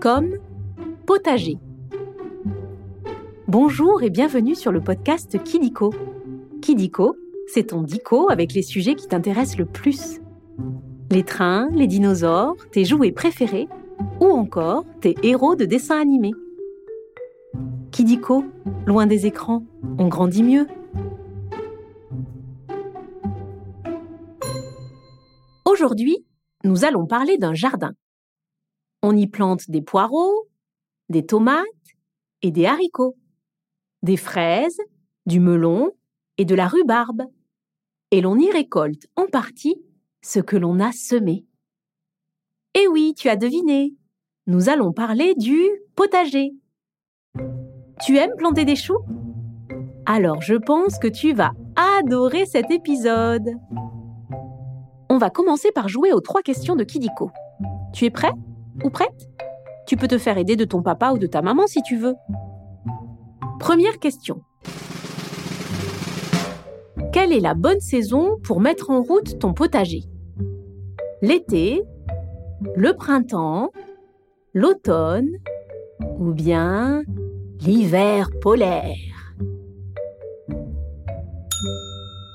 comme potager. Bonjour et bienvenue sur le podcast Kidiko. Kidiko, c'est ton dico avec les sujets qui t'intéressent le plus. Les trains, les dinosaures, tes jouets préférés ou encore tes héros de dessins animés. Kidiko, loin des écrans, on grandit mieux. Aujourd'hui, nous allons parler d'un jardin. On y plante des poireaux, des tomates et des haricots, des fraises, du melon et de la rhubarbe. Et l'on y récolte en partie ce que l'on a semé. Eh oui, tu as deviné. Nous allons parler du potager. Tu aimes planter des choux? Alors je pense que tu vas adorer cet épisode. On va commencer par jouer aux trois questions de Kidiko. Tu es prêt? Ou prête Tu peux te faire aider de ton papa ou de ta maman si tu veux. Première question. Quelle est la bonne saison pour mettre en route ton potager? L'été, le printemps, l'automne ou bien l'hiver polaire?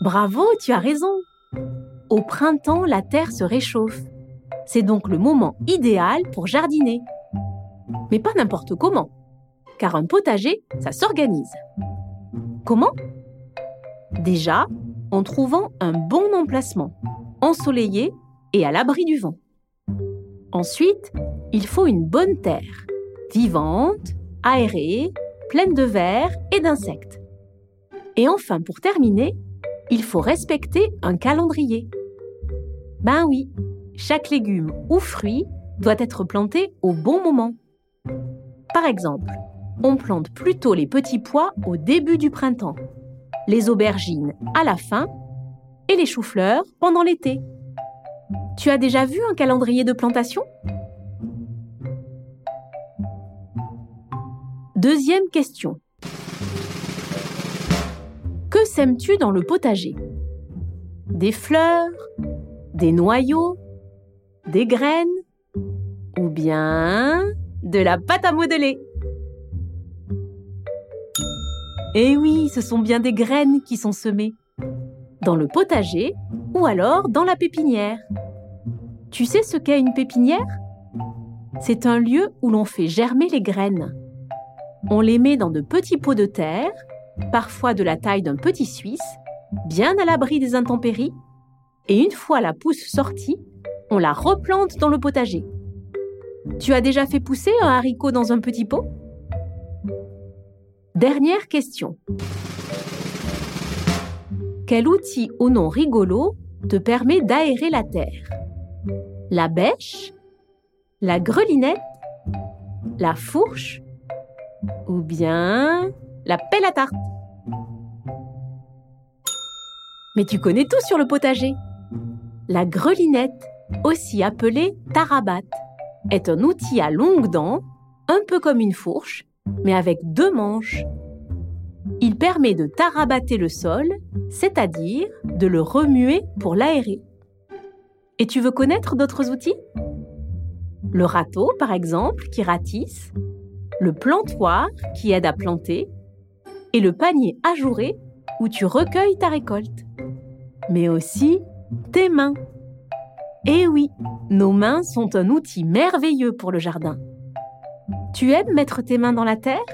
Bravo, tu as raison. Au printemps, la terre se réchauffe. C'est donc le moment idéal pour jardiner. Mais pas n'importe comment, car un potager, ça s'organise. Comment? Déjà, en trouvant un bon emplacement, ensoleillé et à l'abri du vent. Ensuite, il faut une bonne terre, vivante, aérée, pleine de vers et d'insectes. Et enfin, pour terminer, il faut respecter un calendrier. Ben oui, chaque légume ou fruit doit être planté au bon moment. Par exemple, on plante plutôt les petits pois au début du printemps, les aubergines à la fin et les choux-fleurs pendant l'été. Tu as déjà vu un calendrier de plantation? Deuxième question. Que sèmes-tu dans le potager? Des fleurs Des noyaux Des graines Ou bien de la pâte à modeler Eh oui, ce sont bien des graines qui sont semées. Dans le potager ou alors dans la pépinière. Tu sais ce qu'est une pépinière? C'est un lieu où l'on fait germer les graines. On les met dans de petits pots de terre, parfois de la taille d'un petit Suisse, bien à l'abri des intempéries, et une fois la pousse sortie, on la replante dans le potager. Tu as déjà fait pousser un haricot dans un petit pot? Dernière question. Quel outil au nom rigolo te permet d'aérer la terre? La bêche, la grelinette, la fourche? Ou bien la pelle à tarte? Mais tu connais tout sur le potager. La grelinette, aussi appelée tarabat, est un outil à longues dents, un peu comme une fourche, mais avec deux manches. Il permet de tarabater le sol, c'est-à-dire de le remuer pour l'aérer. Et tu veux connaître d'autres outils? Le râteau, par exemple, qui ratisse, le plantoir, qui aide à planter, et le panier ajouré, où tu recueilles ta récolte. Mais aussi tes mains. Eh oui, nos mains sont un outil merveilleux pour le jardin. Tu aimes mettre tes mains dans la terre?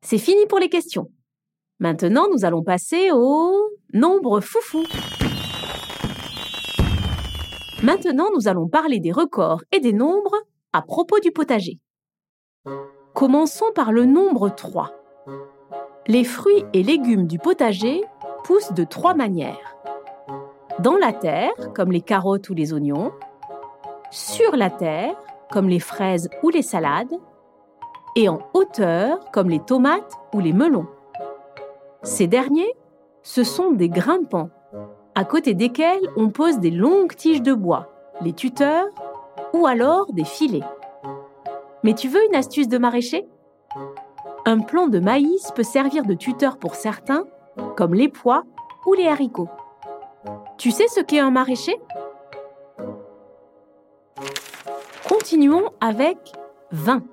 C'est fini pour les questions. Maintenant, nous allons passer au nombre foufou. Maintenant, nous allons parler des records et des nombres à propos du potager. Commençons par le nombre 3. Les fruits et légumes du potager poussent de trois manières. Dans la terre, comme les carottes ou les oignons. Sur la terre, comme les fraises ou les salades. Et en hauteur, comme les tomates ou les melons. Ces derniers, ce sont des grimpants à côté desquels on pose des longues tiges de bois, les tuteurs, ou alors des filets. Mais tu veux une astuce de maraîcher? Un plant de maïs peut servir de tuteur pour certains, comme les pois ou les haricots. Tu sais ce qu'est un maraîcher? Continuons avec 20.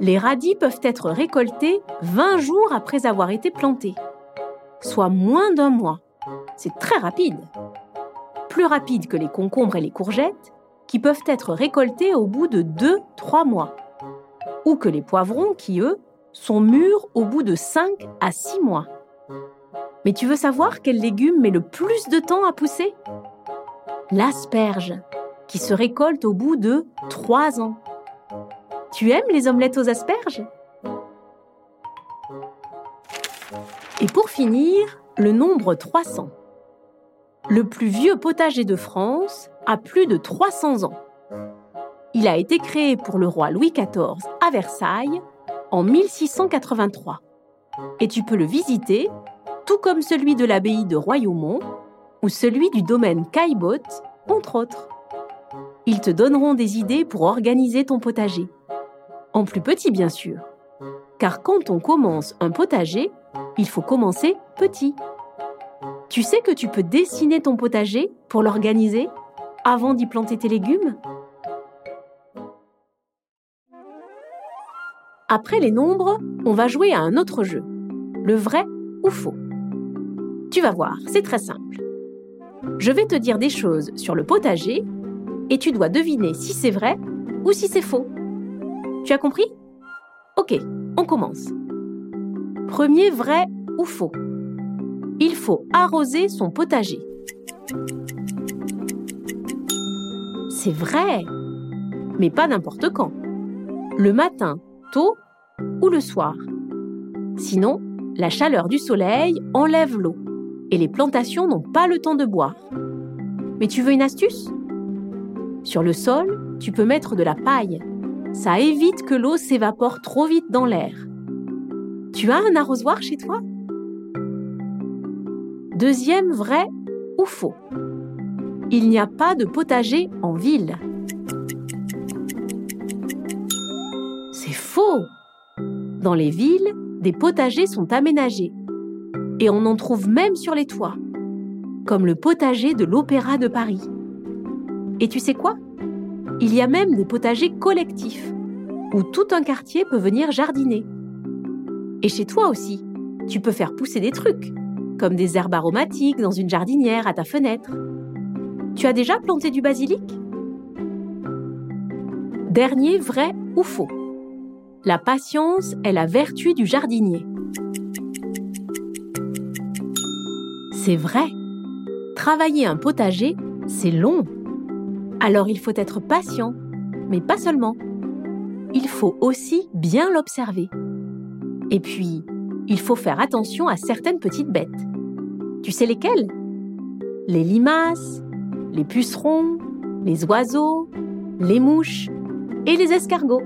Les radis peuvent être récoltés 20 jours après avoir été plantés, soit moins d'un mois. C'est très rapide. Plus rapide que les concombres et les courgettes, qui peuvent être récoltés au bout de 2-3 mois. Ou que les poivrons qui, eux, sont mûrs au bout de 5 à 6 mois. Mais tu veux savoir quel légume met le plus de temps à pousser? L'asperge, qui se récolte au bout de 3 ans. Tu aimes les omelettes aux asperges? Et pour finir, le nombre 300. Le plus vieux potager de France a plus de 300 ans. Il a été créé pour le roi Louis XIV à Versailles en 1683. Et tu peux le visiter, tout comme celui de l'abbaye de Royaumont ou celui du domaine Caillebotte, entre autres. Ils te donneront des idées pour organiser ton potager. En plus petit, bien sûr. Car quand on commence un potager, il faut commencer petit. Tu sais que tu peux dessiner ton potager pour l'organiser avant d'y planter tes légumes? Après les nombres, on va jouer à un autre jeu, le vrai ou faux. Tu vas voir, c'est très simple. Je vais te dire des choses sur le potager et tu dois deviner si c'est vrai ou si c'est faux. Tu as compris? Ok, on commence. Premier vrai ou faux? Il faut arroser son potager. C'est vrai, mais pas n'importe quand. Le matin, tôt ou le soir. Sinon, la chaleur du soleil enlève l'eau et les plantations n'ont pas le temps de boire. Mais tu veux une astuce? Sur le sol, tu peux mettre de la paille. Ça évite que l'eau s'évapore trop vite dans l'air. Tu as un arrosoir chez toi? Deuxième vrai ou faux Il n'y a pas de potager en ville. C'est faux Dans les villes, des potagers sont aménagés. Et on en trouve même sur les toits, comme le potager de l'Opéra de Paris. Et tu sais quoi? Il y a même des potagers collectifs, où tout un quartier peut venir jardiner. Et chez toi aussi, tu peux faire pousser des trucs, comme des herbes aromatiques dans une jardinière à ta fenêtre. Tu as déjà planté du basilic? Dernier vrai ou faux La patience est la vertu du jardinier. C'est vrai. Travailler un potager, c'est long. Alors il faut être patient, mais pas seulement. Il faut aussi bien l'observer. Et puis, il faut faire attention à certaines petites bêtes. Tu sais lesquelles? Les limaces, les pucerons, les oiseaux, les mouches et les escargots.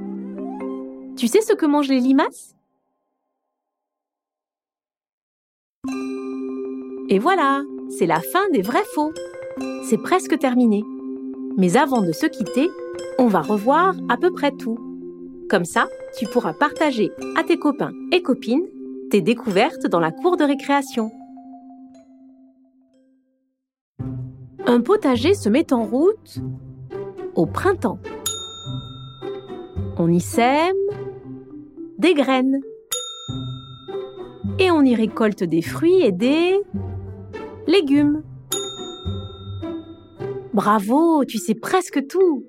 Tu sais ce que mangent les limaces? Et voilà, c'est la fin des vrais faux. C'est presque terminé. Mais avant de se quitter, on va revoir à peu près tout. Comme ça, tu pourras partager à tes copains et copines tes découvertes dans la cour de récréation. Un potager se met en route au printemps. On y sème des graines. Et on y récolte des fruits et des légumes. Bravo, tu sais presque tout.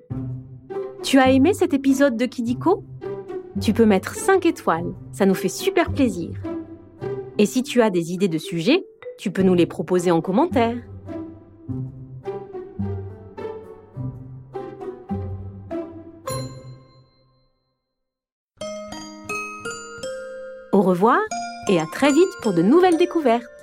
Tu as aimé cet épisode de Kidiko? Tu peux mettre 5 étoiles, ça nous fait super plaisir. Et si tu as des idées de sujets, tu peux nous les proposer en commentaire. Au revoir et à très vite pour de nouvelles découvertes.